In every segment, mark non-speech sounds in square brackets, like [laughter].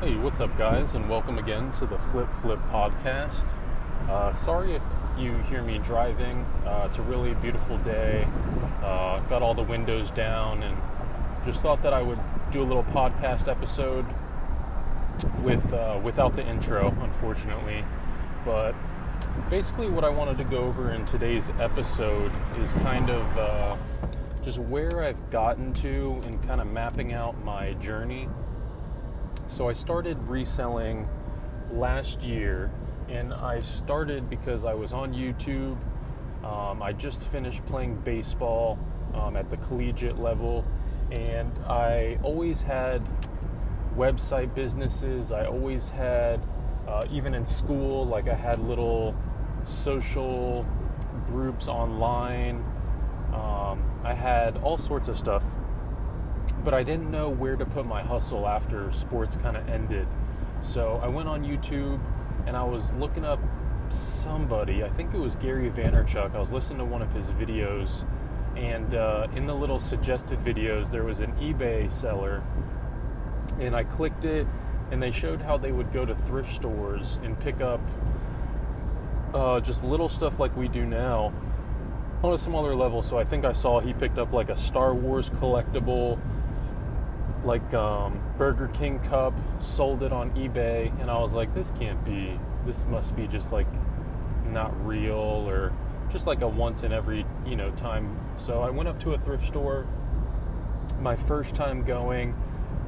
Hey, what's up, guys, and welcome again to the Flip Flip podcast. Uh, sorry if you hear me driving. Uh, it's a really beautiful day. Uh, got all the windows down, and just thought that I would do a little podcast episode with uh, without the intro, unfortunately. But basically, what I wanted to go over in today's episode is kind of uh, just where I've gotten to and kind of mapping out my journey so I started reselling last year, and I started because I was on YouTube. Um, I just finished playing baseball um, at the collegiate level, and I always had website businesses. I always had, uh, even in school, like I had little social groups online. Um, I had all sorts of stuff but I didn't know where to put my hustle after sports kind of ended. So I went on YouTube and I was looking up somebody, I think it was Gary Vaynerchuk. I was listening to one of his videos, and uh, in the little suggested videos, there was an eBay seller, and I clicked it, and they showed how they would go to thrift stores and pick up uh, just little stuff like we do now on a smaller level. So I think I saw he picked up like a Star Wars collectible like um, Burger King cup, sold it on eBay, and I was like, this can't be, this must be just like not real or just like a once in every, you know, time. So I went up to a thrift store. My first time going,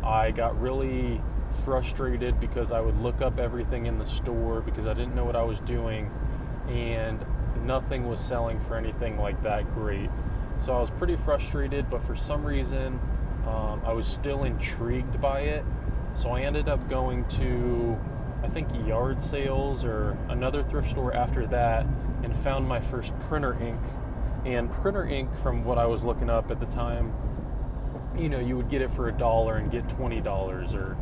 I got really frustrated because I would look up everything in the store because I didn't know what I was doing and nothing was selling for anything like that great. So I was pretty frustrated, but for some reason, um, I was still intrigued by it, so I ended up going to, I think, yard sales or another thrift store after that and found my first printer ink. And printer ink, from what I was looking up at the time, you know, you would get it for a dollar and get $20 or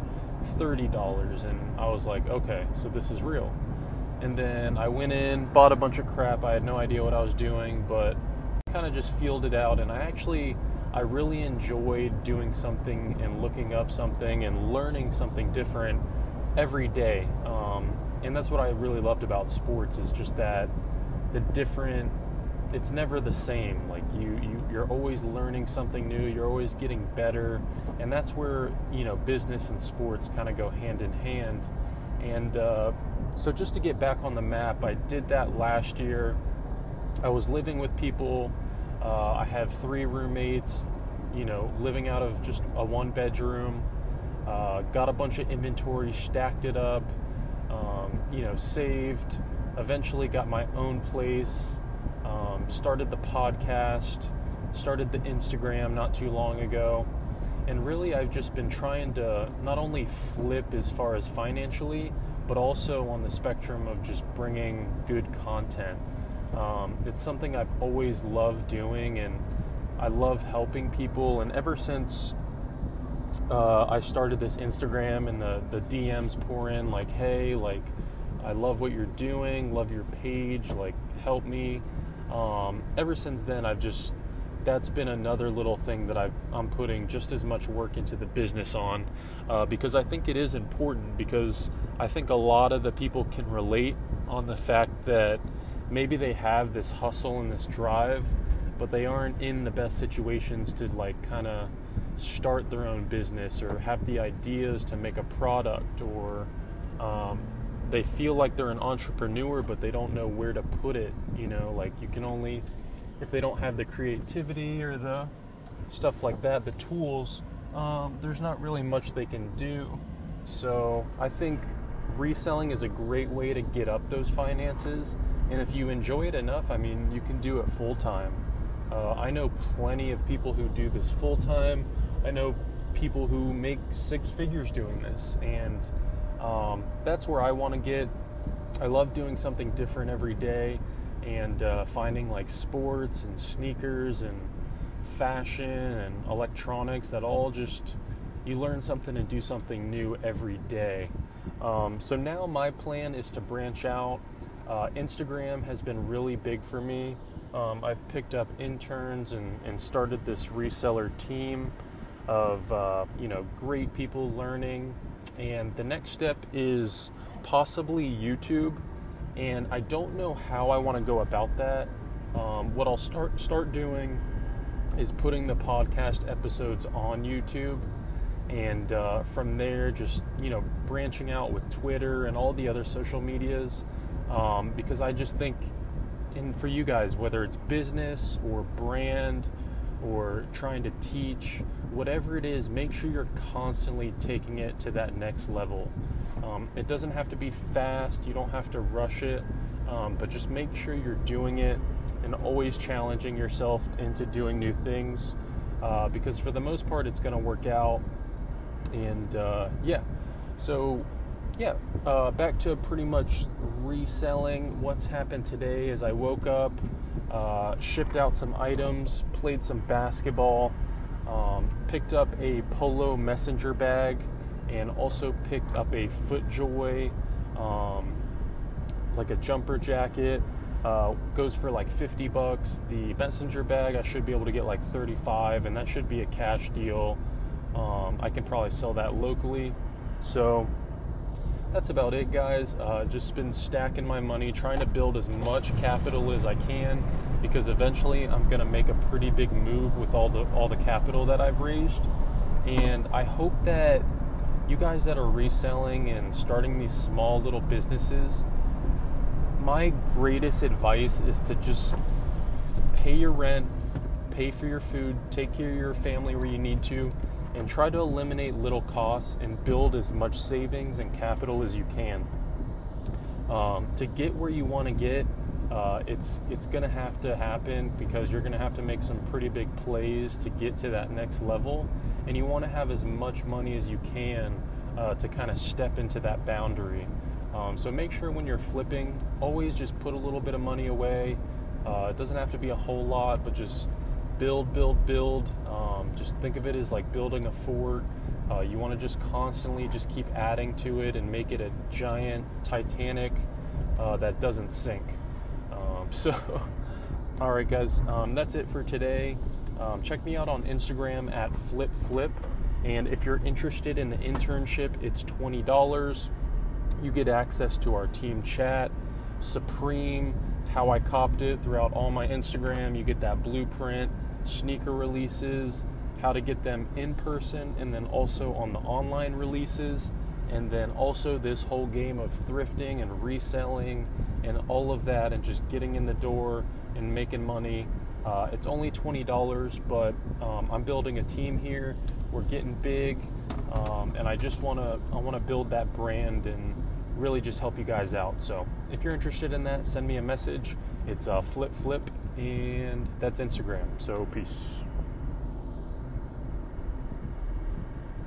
$30. And I was like, okay, so this is real. And then I went in, bought a bunch of crap. I had no idea what I was doing, but kind of just fielded out. And I actually I really enjoyed doing something and looking up something and learning something different every day. Um, and that's what I really loved about sports is just that the different. It's never the same. Like you, you, you're always learning something new. You're always getting better, and that's where you know business and sports kind of go hand in hand. And uh, so, just to get back on the map, I did that last year. I was living with people uh, I have three roommates, you know, living out of just a one bedroom. Uh, got a bunch of inventory, stacked it up, um, you know, saved. Eventually got my own place, um, started the podcast, started the Instagram not too long ago. And really, I've just been trying to not only flip as far as financially, but also on the spectrum of just bringing good content. Um, it's something I've always loved doing, and I love helping people. And ever since uh, I started this Instagram and the, the DMs pour in, like, hey, like, I love what you're doing, love your page, like, help me. Um, ever since then, I've just that's been another little thing that i am putting just as much work into the business on uh, because I think it is important because I think a lot of the people can relate on the fact that maybe they have this hustle and this drive, but they aren't in the best situations to like kind of start their own business or have the ideas to make a product or um, they feel like they're an entrepreneur but they don't know where to put it you know? Like you can only if they don't have the creativity or the stuff like that the tools um, there's not really much they can do. So i think reselling is a great way to get up those finances and if you enjoy it enough, I mean, you can do it full time. Uh, I know plenty of people who do this full time. I know people who make six figures doing this, and um, that's where I want to get. I love doing something different every day, and uh, finding like sports and sneakers and fashion and electronics that all just you learn something and do something new every day. Um, so now my plan is to branch out uh, Instagram has been really big for me. Um, I've picked up interns and, and, started this reseller team of uh, you know great people learning and the next step is possibly YouTube. And I don't know how I want to go about that. Um, what I'll start start doing is putting the podcast episodes on YouTube, and uh, from there, just you know, branching out with Twitter and all the other social medias, um, because I just think, and for you guys, whether it's business or brand or trying to teach, whatever it is, make sure you're constantly taking it to that next level. Um, it doesn't have to be fast, you don't have to rush it, um, but just make sure you're doing it and always challenging yourself into doing new things uh, because for the most part it's going to work out. And uh, yeah, so yeah, uh, back to pretty much reselling. What's happened today is I woke up, uh, shipped out some items, played some basketball, um, picked up a Polo messenger bag, and also picked up a FootJoy, um, like a jumper jacket. Uh, goes for like 50 bucks. The messenger bag I should be able to get like 35, and that should be a cash deal. Um, I can probably sell that locally. So that's about it, guys. Uh, just been stacking my money, trying to build as much capital as I can, because eventually I'm gonna make a pretty big move with all the all the capital that I've raised, and I hope that you guys that are reselling and starting these small little businesses, my greatest advice is to just pay your rent, pay for your food, take care of your family where you need to, and try to eliminate little costs and build as much savings and capital as you can. Um, to get where you want to get, uh, it's it's going to have to happen because you're going to have to make some pretty big plays to get to that next level, and you want to have as much money as you can uh, to kind of step into that boundary. Um, so make sure when you're flipping, always just put a little bit of money away. Uh, it doesn't have to be a whole lot, but just build, build, build. Um, just think of it as like building a fort. Uh, you want to just constantly just keep adding to it and make it a giant Titanic uh, that doesn't sink. Um, [laughs] so, all right, guys, um, that's it for today. Um, check me out on Instagram at Flip Flip. And if you're interested in the internship, it's $20. You get access to our team chat, Supreme, how I copped it throughout all my Instagram. You get that blueprint, sneaker releases, how to get them in person, and then also on the online releases. And then also this whole game of thrifting and reselling and all of that, and just getting in the door and making money. Uh, it's only $20, but um, I'm building a team here. We're getting big, um, and I just want to I want to build that brand and really just help you guys out. So if you're interested in that, send me a message. It's uh, Flip Flip, and that's Instagram. So peace.